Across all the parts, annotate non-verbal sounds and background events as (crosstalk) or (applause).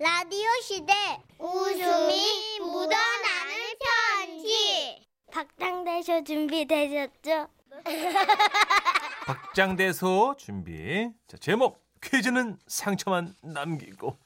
라디오 시대 웃음이 묻어나는 편지 박장대쇼 준비되셨죠? (laughs) 박장대소 준비. 자, 제목 퀴즈는 상처만 남기고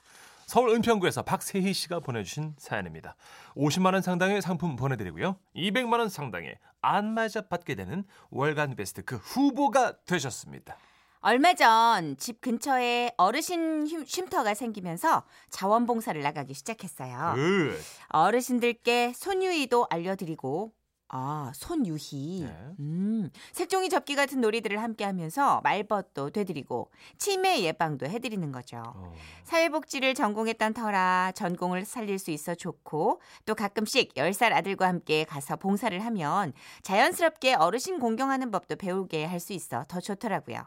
서울 은평구에서 박세희 씨가 보내주신 사연입니다. 50만 원 상당의 상품 보내드리고요. 200만 원 상당의 안마자 받게 되는 월간 베스트 그 후보가 되셨습니다. 얼마 전 집 근처에 어르신 쉼- 쉼터가 생기면서 자원봉사를 나가기 시작했어요. Good. 어르신들께 손유희도 알려드리고 아 손유희 네. 음 색종이 접기 같은 놀이들을 함께 하면서 말벗도 되드리고 치매 예방도 해드리는 거죠. 어, 사회복지를 전공했던 터라 전공을 살릴 수 있어 좋고 또 가끔씩 10살 아들과 함께 가서 봉사를 하면 자연스럽게 어르신 공경하는 법도 배우게 할 수 있어 더 좋더라고요.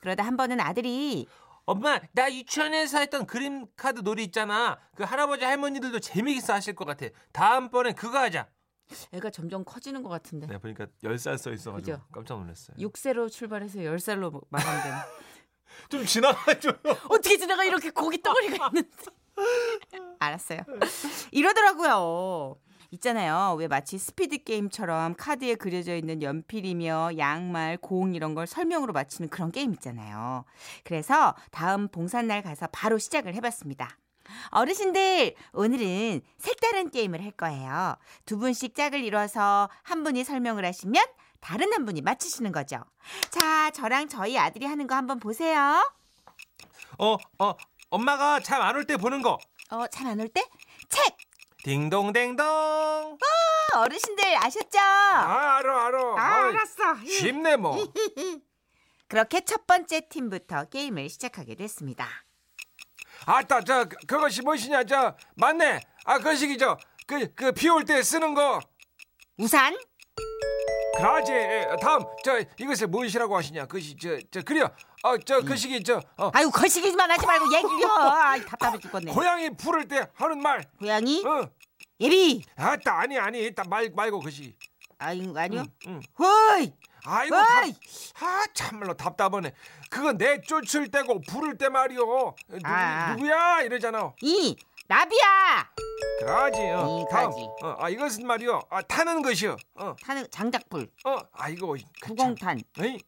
그러다 한 번은 아들이 엄마, 나 유치원에서 했던 그림 카드 놀이 있잖아. 그 할아버지 할머니들도 재미있어 하실 것 같아. 다음번엔 그거 하자. 애가 점점 커지는 것 같은데. 내가 보니까 10살 써 있어가지고 그죠? 깜짝 놀랐어요. 6세로 출발해서 10살로 마감되는 (laughs) 좀 지나가줘요. (laughs) 어떻게 지나가? 이렇게 고기 덩어리가 있는데. (laughs) 알았어요. 이러더라고요. 있잖아요. 왜 마치 스피드 게임처럼 카드에 그려져 있는 연필이며 양말 공 이런 걸 설명으로 맞히는 그런 게임 있잖아요. 그래서 다음 봉산날 가서 바로 시작을 해봤습니다 어르신들 오늘은 색다른 게임을 할 거예요 두 분씩 짝을 이뤄서 한 분이 설명을 하시면 다른 한 분이 맞히시는 거죠 자 저랑 저희 아들이 하는 거 한번 보세요 어, 어, 엄마가 잠 안 올 때 보는 거. 어, 잘안올 때? 책! 딩동댕동. 어, 어르신들 아셨죠? 아, 알아, 알아. 아, 어이, 알았어. 쉽네 뭐. (laughs) 그렇게 첫 번째 팀부터 게임을 시작하게 됐습니다. 아따, 저 그- 그것이 무엇이냐, 저 맞네. 아, 그것이 저그 그 비 올 때 쓰는 거. 우산? 그러지. 예, 다음 저 이것을 무엇이라고 하시냐? 그것이 저저 그려. 어, 저 그식이 저 어, 아유, 거시기만 하지 말고 얘기를 해. (laughs) 아이, 답답해 죽겠네. 고양이 부를 때 하는 말. 고양이? 어. 예비? 아따, 아니 아니, 일단 말 말고 그것이. 아유, 아니요. 응. 허이! 아이고, 어이! 답, 아 참말로 답답하네. 그건 내 쫓을 때고 부를 때 말이요. 누, 아. 누구야 이러잖아. 이! 나비야! 그러지. 어. 다음. 이거지. 어, 아 이것은 말이요. 아 타는 것이요. 어, 타는, 장작불. 어, 아이고. 구공탄. 에이,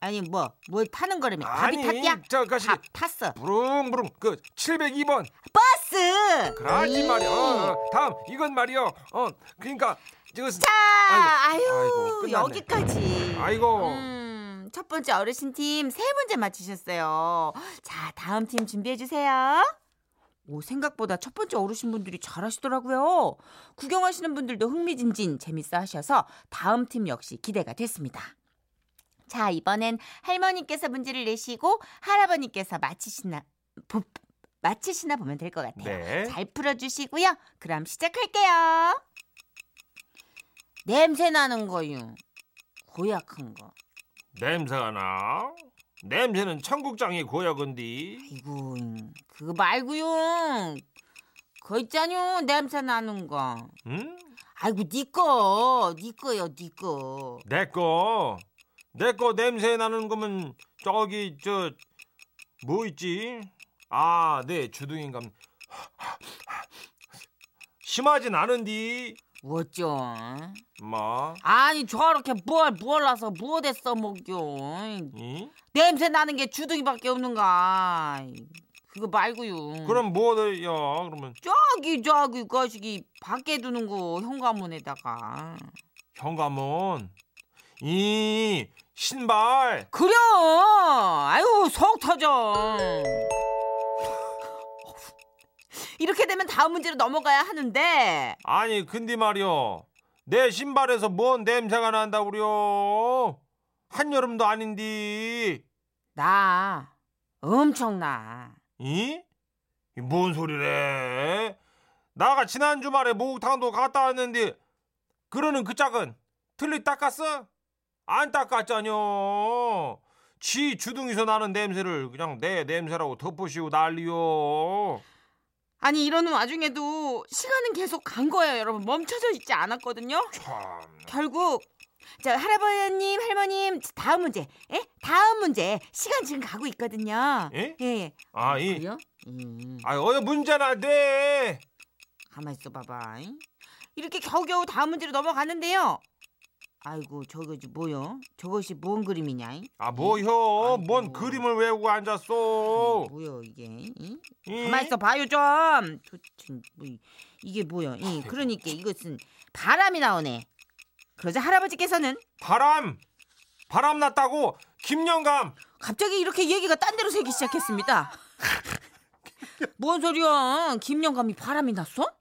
아니, 뭐, 뭐 타는 거라며. 아니, 탔냐? 저 것이 답 탔어. 부릉부릉 그 702번. 버스! 그러지 음. 말이야. 어, 어, 다음 이건 말이요. 어, 그러니까 이것은 자, 아이고, 아유, 아이고. 여기까지. 아이고. 음, 첫 번째 어르신 팀 세 문제 맞히셨어요. 자, 다음 팀 준비해 주세요. 오, 생각보다 첫 번째 어르신 분들이 잘하시더라고요. 구경하시는 분들도 흥미진진 재밌어 하셔서 다음 팀 역시 기대가 됐습니다. 자, 이번엔 할머니께서 문제를 내시고 할아버님께서 맞히시나 보, 맞히시나 보면 될 것 같아요. 네. 잘 풀어주시고요. 그럼 시작할게요. 냄새 나는 거요. 고약한 거. 냄새가 나. 냄새는 청국장이 고약은디. 이고 그거 말고요. 그 있잖요 냄새 나는 거. 응? 아이고 니 거, 니 거요, 니 거. 내 거. 내 거 냄새 나는 거면 저기 저 뭐 있지? 아, 네, 주둥이감. 심하진 않은디. 어쩌? 뭐? 아니 저렇게 뭘 몰라서 뭐 됐어 먹요. 이? 냄새 나는 게 주둥이밖에 없는가. 그거 말고요. 그럼 뭐요? 그러면 저기 저기 거시기 밖에 두는 거 현관문에다가. 현관문. 이 신발. 그래. 아유 속 터져. 이렇게 되면 다음 문제로 넘어가야 하는데 아니, 근데 말이요. 내 신발에서 뭔 냄새가 난다구려. 한여름도 아닌디. 나 엄청나. 이? 이뭔 소리래? 나가 지난 주말에 목욕탕도 갔다 왔는데 그러는 그 짝은 틀리 닦았어? 안 닦았잖여. 지 주둥이서 나는 냄새를 그냥 내 냄새라고 덮으시고 난리요. 아니 이러는 와중에도 시간은 계속 간 거예요, 여러분. 멈춰져 있지 않았거든요. 참. 결국 자, 할아버님, 할머님, 다음 문제. 예? 다음 문제. 시간 지금 가고 있거든요. 예? 예. 아, 이, 그래요? 음, 아, 어여 문제나 돼. 가만 있어 봐봐. 잉? 이렇게 겨우겨우 다음 문제로 넘어가는데요. 아이고, 저것이 뭐요? 저것이 뭔 그림이냐? 잉? 아, 뭐요? 뭔. 그림을 외우고 앉았어? 뭐요, 이게? 잉? 이? 가만 있어 봐요 좀. 도대체 뭐 이- 이게 뭐요? 이 그러니까 이것은 바람이 나오네. 그러자 할아버지께서는 바람, 바람 났다고 김영감. 갑자기 이렇게 얘기가 딴 데로 새기 시작했습니다. (laughs) 뭔 소리야? 김영감이 바람이 났어?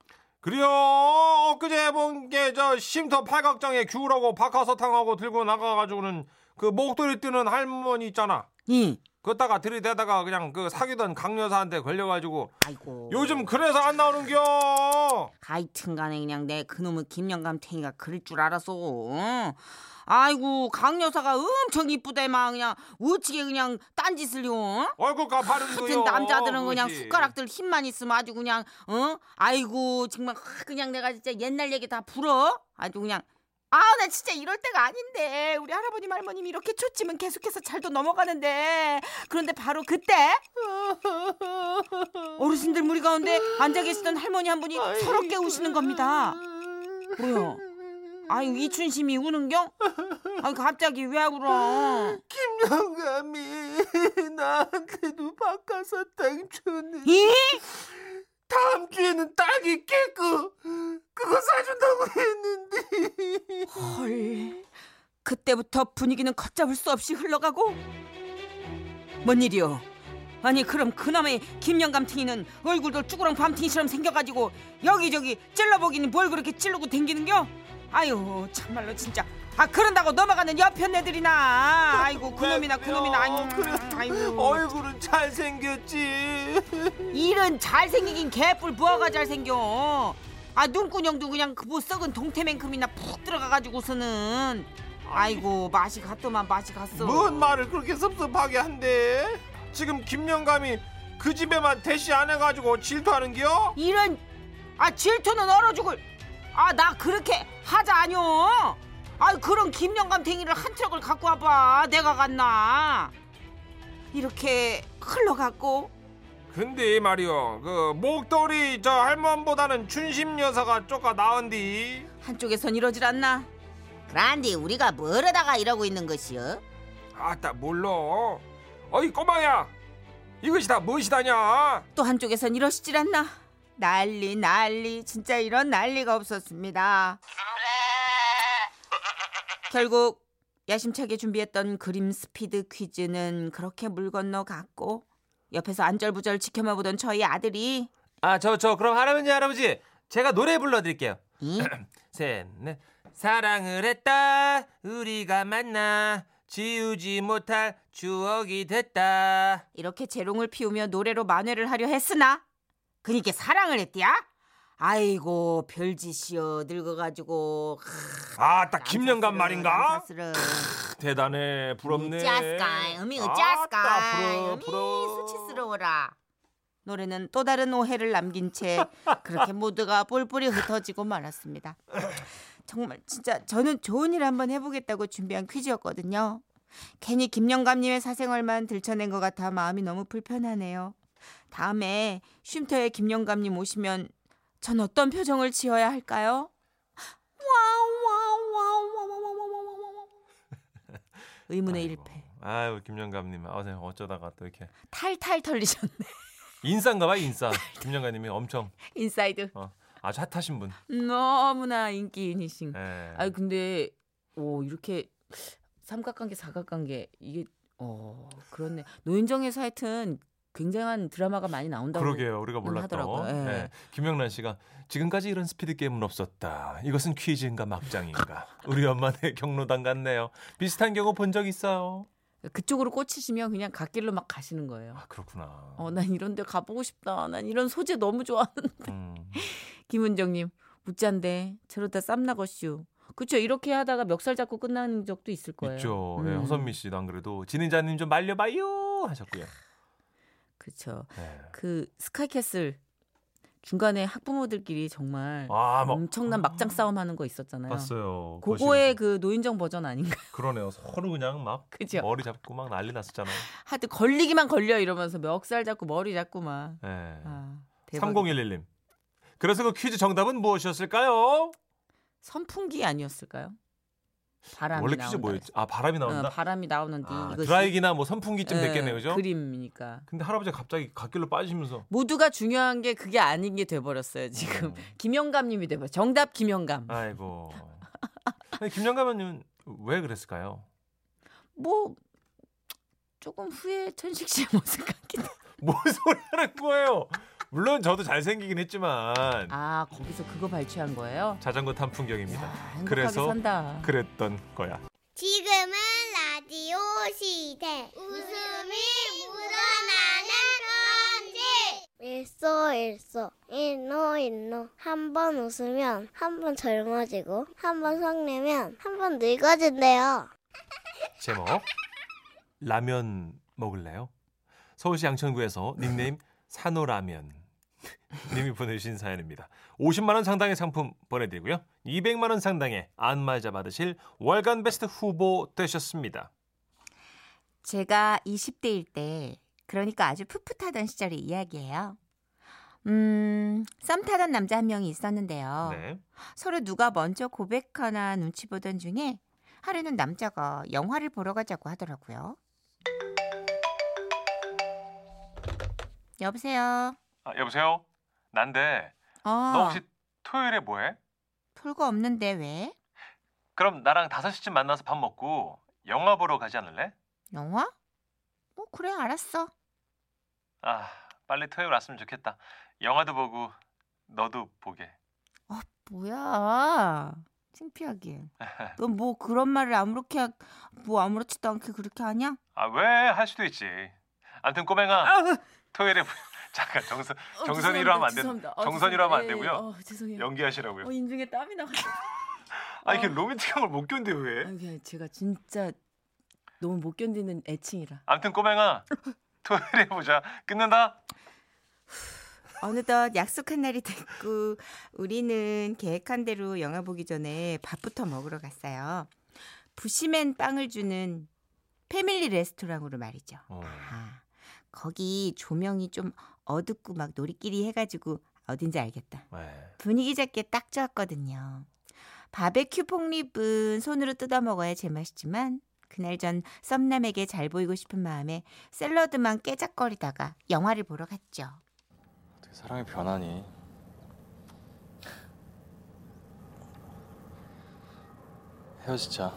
그래요. 엊그제 본 게 저 쉼터 팔각정에 귤하고 박하사탕하고 들고 나가가지고는 그 목도리 뜨는 할머니 있잖아. 이. 그따가 들이대다가 그냥 그 사귀던 강여사한테 걸려가지고 아이고. 요즘 그래서 안 나오는겨. 하여튼간에 그냥 내 그놈의 김영감 탱이가 그럴 줄 알았어. 어? 아이고 강 여사가 엄청 이쁘대만 그냥 어찌게 그냥 딴짓을요. 어? 얼굴가 바른 같은 거요. 남자들은 그냥 그렇지. 숟가락들 힘만 있으면 아주 그냥 어 아이고 정말 하, 그냥 내가 진짜 옛날 얘기 다 불어 아주 그냥 아 나 진짜 이럴 때가 아닌데 우리 할아버님 할머님 이렇게 초치면 계속해서 잘도 넘어가는데 그런데 바로 그때 (laughs) 어르신들 무리 가운데 앉아 계시던 할머니 한 분이 서럽게 우시는 겁니다 (laughs) 뭐야 아유 이춘심이 우는겨? 아유 갑자기 왜 울어? 김영감이 나한테도 박하사탕 줬는데. 이? 다음 주에는 딸기 깨고. 그거 사준다고 했는데. 헐. 그때부터 분위기는 걷잡을 수 없이 흘러가고. 뭔 일이요? 아니 그럼 그놈의 김영감 팅이는 얼굴도 쭈그랑 밤팅이처럼 생겨가지고 여기저기 찔러보기는 뭘 그렇게 찔르고 댕기는겨? 아유 참말로 진짜. 아 그런다고 넘어가는 옆편 애들이나. 아이고 그놈이나 그놈이나. 그래. 아이고. 얼굴은 잘생겼지. 일은 잘생기긴 개뿔 부어가 잘생겨. 아 눈구녕도 그냥 그뭐 썩은 동태만큼이나 푹 들어가가지고서는. 아이고 맛이 갔더만 맛이 갔어. 뭔 말을 그렇게 섭섭하게 한대? 지금 김영감이 그 집에만 대시 안 해가지고 질투하는겨? 이런 아 질투는 얼어 죽을 아 나 그렇게 하자 아뇨. 아 그런 김영감 탱이를 한 트럭을 갖고 와봐 내가 갔나. 이렇게 흘러갔고. 근데 말이요 그 목도리 저 할멈보다는 춘심 여사가 쪼까 나은디? 한쪽에선 이러질 않나? 그란데 우리가 뭐러다가 이러고 있는 것이여? 아따 몰라. 어이 꼬마야. 이것이 다 무엇이다냐? 또 한쪽에선 이러시질 않나 난리 난리. 진짜 이런 난리가 없었습니다. 결국 야심차게 준비했던 그림 스피드 퀴즈는 그렇게 물 건너 갔고 옆에서 안절부절 지켜만 보던 저희 아들이 아 저 저 그럼 할아버지 할아버지. 제가 노래 불러드릴게요. 이? (clears throat) 셋넷. 사랑을 했다. 우리가 만나. 지우지 못할 추억이 됐다. 이렇게 재롱을 피우며 노래로 만회를 하려 했으나 그니까 사랑을 했디야? 아이고 별짓이여 늙어가지고 아따 김영감 말인가 사스러. 대단해 부럽네 짜스까이 음이 음이 부러워. 수치스러워라. 노래는 또 다른 오해를 남긴 채 그렇게 모두가 뿔뿔이 흩어지고 말았습니다. 정말 진짜 저는 좋은 일 한번 해보겠다고 준비한 퀴즈였거든요. 괜히 김영감님의 사생활만 들춰낸 것 같아 마음이 너무 불편하네요. 다음에 쉼터에 김영감님 오시면 전 어떤 표정을 지어야 할까요? 의문의 일패. 아유 김영감님 아 네, 어쩌다가 또 이렇게 탈탈 털리셨네. 인싸인가봐 인싸 (laughs) 김영감님이 엄청 인싸이신. 어, 아주 hot하신 분 너무나 인기인이신. 예. 아니 근데 오 이렇게 삼각관계 사각관계 이게 어 그렇네 노인정에서 하여튼 굉장한 드라마가 많이 나온다고 그러게요 우리가 몰랐던 하더라고요. 예. 예. 김영란 씨가 지금까지 이런 스피드 게임은 없었다 이것은 퀴즈인가 막장인가 우리 엄마네 경로당 같네요 비슷한 경우 본 적 있어요 그쪽으로 꽂히시면 그냥 갓길로 막 가시는 거예요. 아 그렇구나 어 난 이런 데 가보고 싶다. 난 이런 소재 너무 좋아하는데. 음. (laughs) 김은정님 묻잔데 저러다 쌈나거슈. 그쵸 이렇게 하다가 멱살 잡고 끝나는 적도 있을 거예요. 있죠 예, 음. 허선미 씨도 안 그래도 진인자님 좀 말려봐요 하셨고요 그쵸. 예. 그 스카이캐슬 중간에 학부모들끼리 정말 아, 막 엄청난 막장 싸움 하는 거 있었잖아요. 봤어요. 그거의. 그 노인정 버전 아닌가요? (laughs) 그러네요. 서로 그냥 막 그죠? 머리 잡고 막 난리 났었잖아요. 하여튼 걸리기만 걸려 이러면서 멱살 잡고 머리 잡고 막. 예. 아, 대박. 3011님. 그래서 그 퀴즈 정답은 무엇이었을까요? 선풍기 아니었을까요? 바람이 원래 퀴즈 뭐였지? 아 바람이 그래서. 나온다. 어, 바람이 나오는데 아, 드라이기나 뭐 선풍기쯤 예, 됐겠네요, 그죠? 그림이니까. 근데 할아버지가 갑자기 갓길로 빠지시면서 모두가 중요한 게 그게 아닌 게 돼버렸어요 지금. 어. (laughs) 김영감님이 돼버. 정답 김영감. 아이고. 아니, 김영감은 왜 그랬을까요? 뭐 조금 후에 천식 씨의 모습 해. (laughs) 뭔 소리 하는 거예요? 물론 저도 잘생기긴 했지만 아 거기서 그거 발췌한 거예요? 자전거 탄 풍경입니다. 야, 행복하게 그래서 산다. 그랬던 거야. 지금은 라디오 시대. 웃음이 묻어나는 편지. 일소 일소 일노 일노 한 번 웃으면 한 번 젊어지고 한 번 성내면 한 번 늙어진대요. 제목 라면 먹을래요? 서울시 양천구에서 닉네임 (laughs) 산호라면 님이 보내주신 사연입니다. 50만 원 상당의 상품 보내드리고요. 200만 원 상당의 안마자 받으실 월간 베스트 후보 되셨습니다. 제가 20대일 때, 그러니까 아주 풋풋하던 시절의 이야기예요. 음, 썸 타던 남자 한 명이 있었는데요. 네. 서로 누가 먼저 고백하나 눈치 보던 중에 하루는 남자가 영화를 보러 가자고 하더라고요. 여보세요. 아, 여보세요? 난데 어, 너 혹시 토요일에 뭐해? 별거 없는데 왜? 그럼 나랑 5시쯤 만나서 밥 먹고 영화 보러 가지 않을래? 영화? 어, 그래, 알았어. 아, 빨리 토요일 왔으면 좋겠다. 영화도 보고 너도 보게. 뭐야? 창피하게. (laughs) 넌 뭐 그런 말을 아무렇게 하- 뭐 아무렇지도 않게 그렇게 하냐? 아, 왜? 할 수도 있지. 아무튼 꼬맹아, 토요일에 보- 잠깐 정선 정선이로 하면 안 돼. 정선이로 하면 안 되고요. 어, 죄송해요. 연기하시라고요. 어, 인중에 땀이 나가지고. (laughs) 아, 이렇게 로맨틱한 걸 못 견뎌 왜? 아니, 그냥 제가 진짜 너무 못 견디는 애칭이라. 아무튼 꼬맹아, (laughs) 토요일에 보자. 끊는다. 어느덧 약속한 날이 됐고 우리는 계획한 대로 영화 보기 전에 밥부터 먹으러 갔어요. 부시맨 빵을 주는 패밀리 레스토랑으로 말이죠. 어. 아, 거기 조명이 좀 어둡고 막 놀이끼리 해가지고 어딘지 알겠다. 네. 분위기 잡기에 딱 좋았거든요. 바베큐 폭립은 손으로 뜯어 먹어야 제맛이지만 그날 전 썸남에게 잘 보이고 싶은 마음에 샐러드만 깨작거리다가 영화를 보러 갔죠. 어떻게 사람이 변하니? 헤어지자.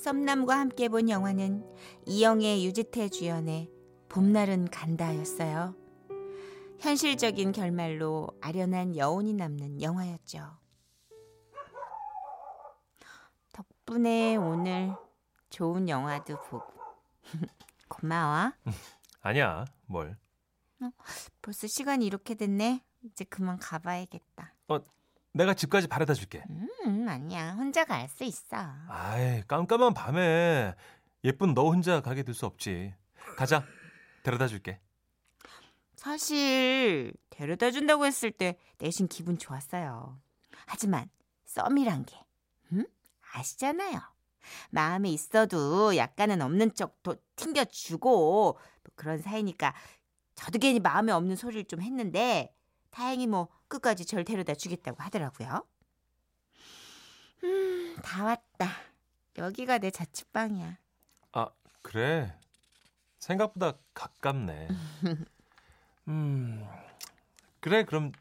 썸남과 함께 본 영화는 이영애 유지태 주연의 봄날은 간다였어요. 현실적인 결말로 아련한 여운이 남는 영화였죠. 덕분에 오늘 좋은 영화도 보고 (laughs) 고마워. (laughs) 아니야, 뭘? 벌써 시간이 이렇게 됐네. 이제 그만 가봐야겠다. 내가 집까지 바래다 줄게. 음, 아니야. 혼자 갈 수 있어. 아이, 깜깜한 밤에 예쁜 너 혼자 가게 될 수 없지. 가자. 데려다 줄게. 사실 데려다 준다고 했을 때 내심 기분 좋았어요. 하지만 썸이란 게 음? 아시잖아요. 마음에 있어도 약간은 없는 척도 튕겨주고 뭐 그런 사이니까 저도 괜히 마음에 없는 소리를 좀 했는데 다행히 뭐 끝까지 절 데려다 주겠다고 하더라고요. 음, 다 왔다. 여기가 내 자취방이야. 그래. 생각보다 가깝네. (laughs) 음. 그래, 그럼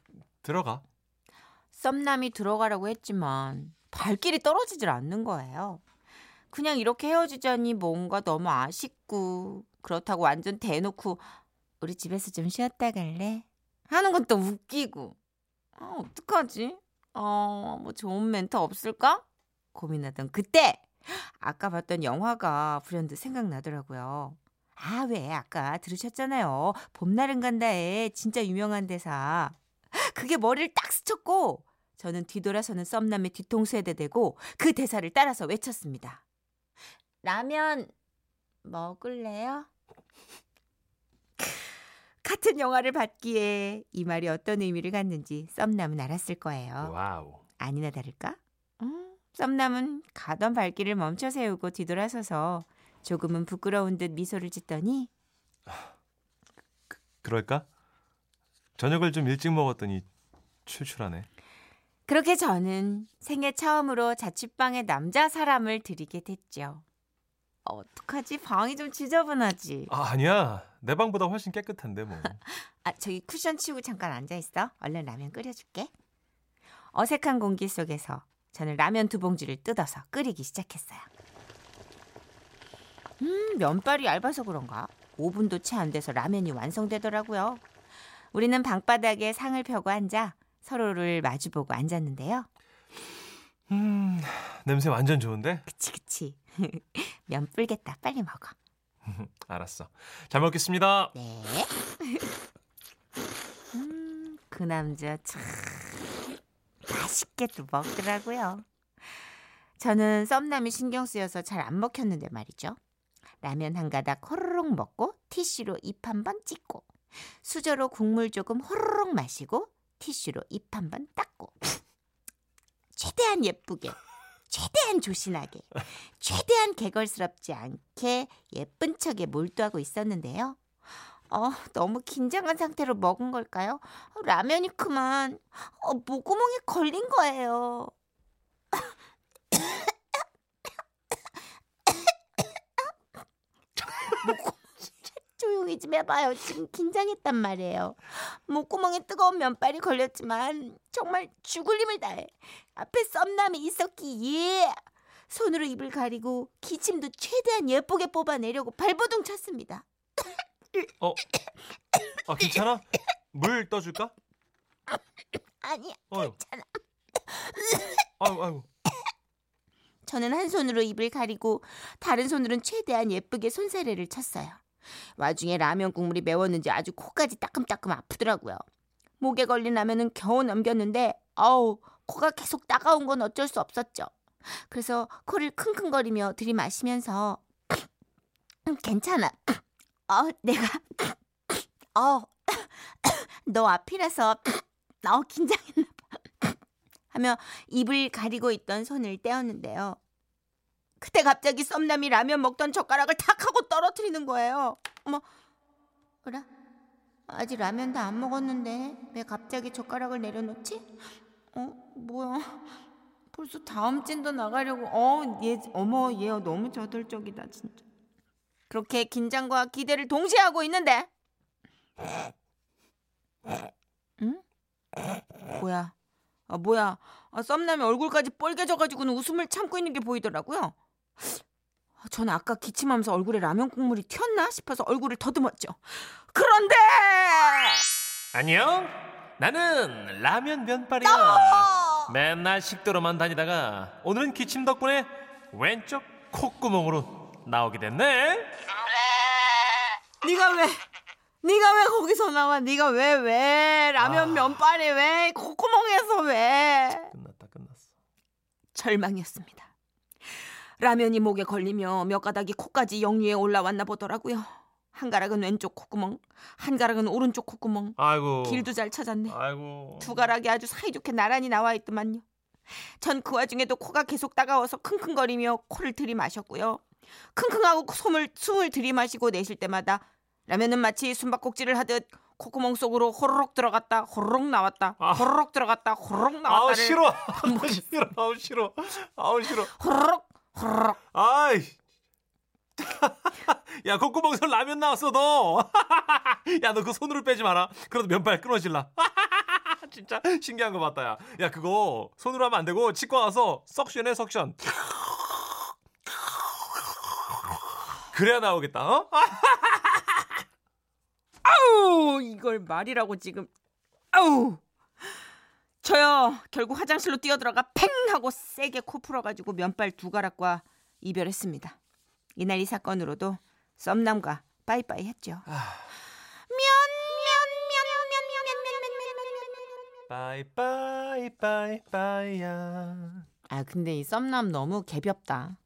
들어가. 썸남이 들어가라고 했지만 발길이 떨어지질 않는 거예요. 그냥 이렇게 헤어지자니 뭔가 너무 아쉽고 그렇다고 완전 대놓고 우리 집에서 좀 쉬었다 갈래? 하는 건또 웃기고 아, 어떡하지? 어, 뭐 좋은 멘트 없을까? 고민하던 그때 아까 봤던 영화가 불현듯 생각나더라고요. 아, 왜 아까 들으셨잖아요. 봄날은 간다에 진짜 유명한 대사. 그게 머리를 딱 스쳤고 저는 뒤돌아서는 썸남의 뒤통수에 대고 그 대사를 따라서 외쳤습니다. 라면 먹을래요? 같은 영화를 봤기에 이 말이 어떤 의미를 갖는지 썸남은 알았을 거예요. Wow. 아니나 다를까? 음, 썸남은 가던 발길을 멈춰 세우고 뒤돌아서서 조금은 부끄러운 듯 미소를 짓더니 그럴까? 저녁을 좀 일찍 먹었더니 출출하네. 그렇게 저는 생애 처음으로 자취방에 남자 사람을 들이게 됐죠. 어떡하지? 방이 좀 지저분하지. 아, 아니야. 내 방보다 훨씬 깨끗한데 뭐. (laughs) 아, 저기 쿠션 치우고 잠깐 앉아 있어. 얼른 라면 끓여줄게. 어색한 공기 속에서 저는 라면 두 봉지를 뜯어서 끓이기 시작했어요. 음, 면발이 얇아서 그런가? 5분도 채 안 돼서 라면이 완성되더라고요. 우리는 방바닥에 상을 펴고 앉아 서로를 마주보고 앉았는데요. 음, 냄새 완전 좋은데? 그치, 그치. (laughs) 면 불겠다. 빨리 먹어. (laughs) 알았어. 잘 먹겠습니다. 네. (laughs) 음, 그 남자 참 맛있게도 먹더라고요. 저는 썸남이 신경 쓰여서 잘 안 먹혔는데 말이죠. 라면 한 가닥 호로록 먹고 티슈로 입 한번 찍고 수저로 국물 조금 호로록 마시고 티슈로 입 한 번 닦고 (laughs) 최대한 예쁘게 최대한 조신하게 최대한 개걸스럽지 않게 예쁜 척에 몰두하고 있었는데요. 어, 너무 긴장한 상태로 먹은 걸까요? 어, 라면이 그만 어, 목구멍에 걸린 거예요. (laughs) 목구 멍 조용히 좀 해봐요. 지금 긴장했단 말이에요. 목구멍에 뜨거운 면발이 걸렸지만 정말 죽을 힘을 다해 앞에 썸남이 있었기에 손으로 입을 가리고 기침도 최대한 예쁘게 뽑아내려고 발버둥 쳤습니다. 어, 아 괜찮아? 물 떠줄까? 아니야, 어휴. 괜찮아. 아유, 아유. 저는 한 손으로 입을 가리고 다른 손으로는 최대한 예쁘게 손사래를 쳤어요. 와중에 라면 국물이 매웠는지 아주 코까지 따끔따끔 아프더라고요. 목에 걸린 라면은 겨우 넘겼는데 아우 코가 계속 따가운 건 어쩔 수 없었죠. 그래서 코를 킁킁거리며 들이마시면서 음, (clears throat) 괜찮아. (clears throat) 어, 내가 (clears throat) 어, 너 앞이라서 어, 긴장했나 봐. 하며 입을 가리고 있던 손을 떼었는데요. 그때 갑자기 썸남이 라면 먹던 젓가락을 탁 하고 떨어뜨리는 거예요. 어머, 어라? 아직 라면 다 안 먹었는데 왜 갑자기 젓가락을 내려놓지? 어, 뭐야? 벌써 다음 찐도 나가려고. 어, 얘, 어머, 얘 너무 저돌적이다 진짜. 그렇게 긴장과 기대를 동시에 하고 있는데, 응? 뭐야? 아, 뭐야? 아, 썸남이 얼굴까지 뻘개져가지고는 웃음을 참고 있는 게 보이더라고요. 아, 전 아까 기침하면서 얼굴에 라면 국물이 튀었나 싶어서 얼굴을 더듬었죠. 그런데 안녕. 나는 라면 면발이야. 맨날 식도로만 다니다가 오늘은 기침 덕분에 왼쪽 콧구멍으로 나오게 됐네. 네가 왜 네가 왜 거기서 나와? 네가 왜 왜 라면 아. 면발에 왜 콧구멍에서 왜? 끝났다, 끝났어. 절망이었습니다. 라면이 목에 걸리며 몇 가닥이 코까지 역류해 올라왔나 보더라고요. 한 가락은 왼쪽 콧구멍, 한 가락은 오른쪽 콧구멍. 아이고. 길도 잘 찾았네. 아이고. 두 가락이 아주 사이좋게 나란히 나와 있더만요. 전 그 와중에도 코가 계속 따가워서 킁킁거리며 코를 들이마셨고요. 킁킁하고 숨을, 숨을 들이마시고 내쉴 때마다 라면은 마치 숨바꼭질을 하듯 콧구멍 속으로 호로록 들어갔다 호로록 나왔다 아. 호로록 들어갔다 호로록 아우 나왔다를 싫어. 아우 (laughs) 싫어. 아우 싫어. 아우 싫어. 호로록 아이. (laughs) 야, 콧구멍에서 라면 나왔어, 너. (laughs) 야, 너 그 손으로 빼지 마라. 그래도 면발 끊어질라. (laughs) 진짜 신기한 거 봤다, 야. 야, 그거 손으로 하면 안 되고 치과 가서 석션해, 석션. 그래야 나오겠다, 어? 아우 이걸 말이라고 지금 아우 저요 결국 화장실로 뛰어들어가 팽 하고 세게 코 풀어가지고 면발 두 가락과 이별했습니다. 이날 이 사건으로도 썸남과 빠이빠이 했죠. 빠이빠이, 빠이빠이야. 아 근데 이 썸남 너무 개볍다.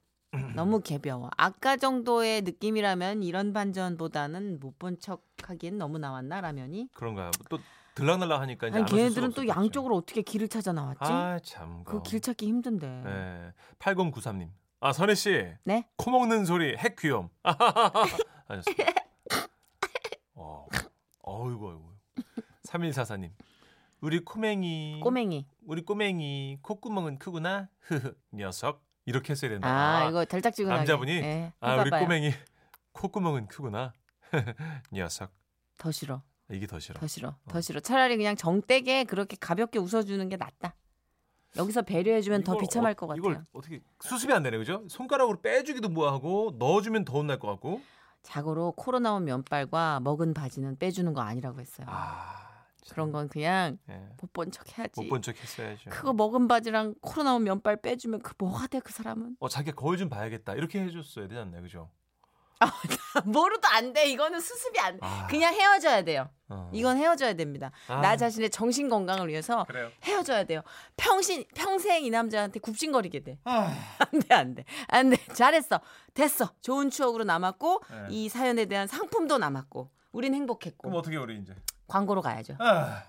너무 개벼워. 아까 정도의 느낌이라면 이런 반전보다는 못 본 척하기엔 너무 나왔나 라면이? 그런가요? 또 들락날락 하니까 이제 아니 걔네들은 또 없었겠죠. 양쪽으로 어떻게 길을 찾아 나왔지? 아 참 그 길 찾기 힘든데. 네. 8093님. 아, 선혜 씨. 네? 코 먹는 소리 핵 귀염. (laughs) 하셨습니다. (laughs) 어. 어이구 어이구. 3144님. 우리 코맹이. 꼬맹이. 우리 꼬맹이 콧구멍은 크구나. 흐흐. 녀석. 이렇게 했어야 된다. 아, 이거 달짝지근하게. 남자분이? 예, 아, 우리 해봐봐요. 꼬맹이 콧구멍은 크구나. 녀석. 더 싫어. 이게 더 싫어. 더 싫어. 더 싫어. 차라리 그냥 정되게 그렇게 가볍게 웃어주는 게 낫다. 여기서 배려해주면 더 비참할 어- 것 같아요. 이걸 어떻게 수습이 안 되네, 그죠? 손가락으로 빼주기도 뭐하고 넣어주면 더 혼날 것 같고. 자고로 코로 나 온 면발과 먹은 바지는 빼주는 거 아니라고 했어요. 아, 참. 그런 건 그냥 예. 못본 척 해야지. 못 본 척 했어야죠. 그거 먹은 바지랑 코로 나 온 면발 빼주면 그 뭐가 돼 그 사람은? 어, 자기가 거울 좀 봐야겠다. 이렇게 해줬어야 되지 않나요, 그죠? (laughs) 뭐로도 안 돼. 이거는 수습이 안 돼. 아, 그냥 헤어져야 돼요. 어. 이건 헤어져야 됩니다. 아, 나 자신의 정신 건강을 위해서 그래요. 헤어져야 돼요. 평신 평생 이 남자한테 굽신거리게 돼. 아, (laughs) 안 돼, 안 돼. 안 돼. 잘했어. 됐어. 좋은 추억으로 남았고 네. 이 사연에 대한 상품도 남았고 우린 행복했고 그럼 어떻게 우리 이제? 광고로 가야죠. 아,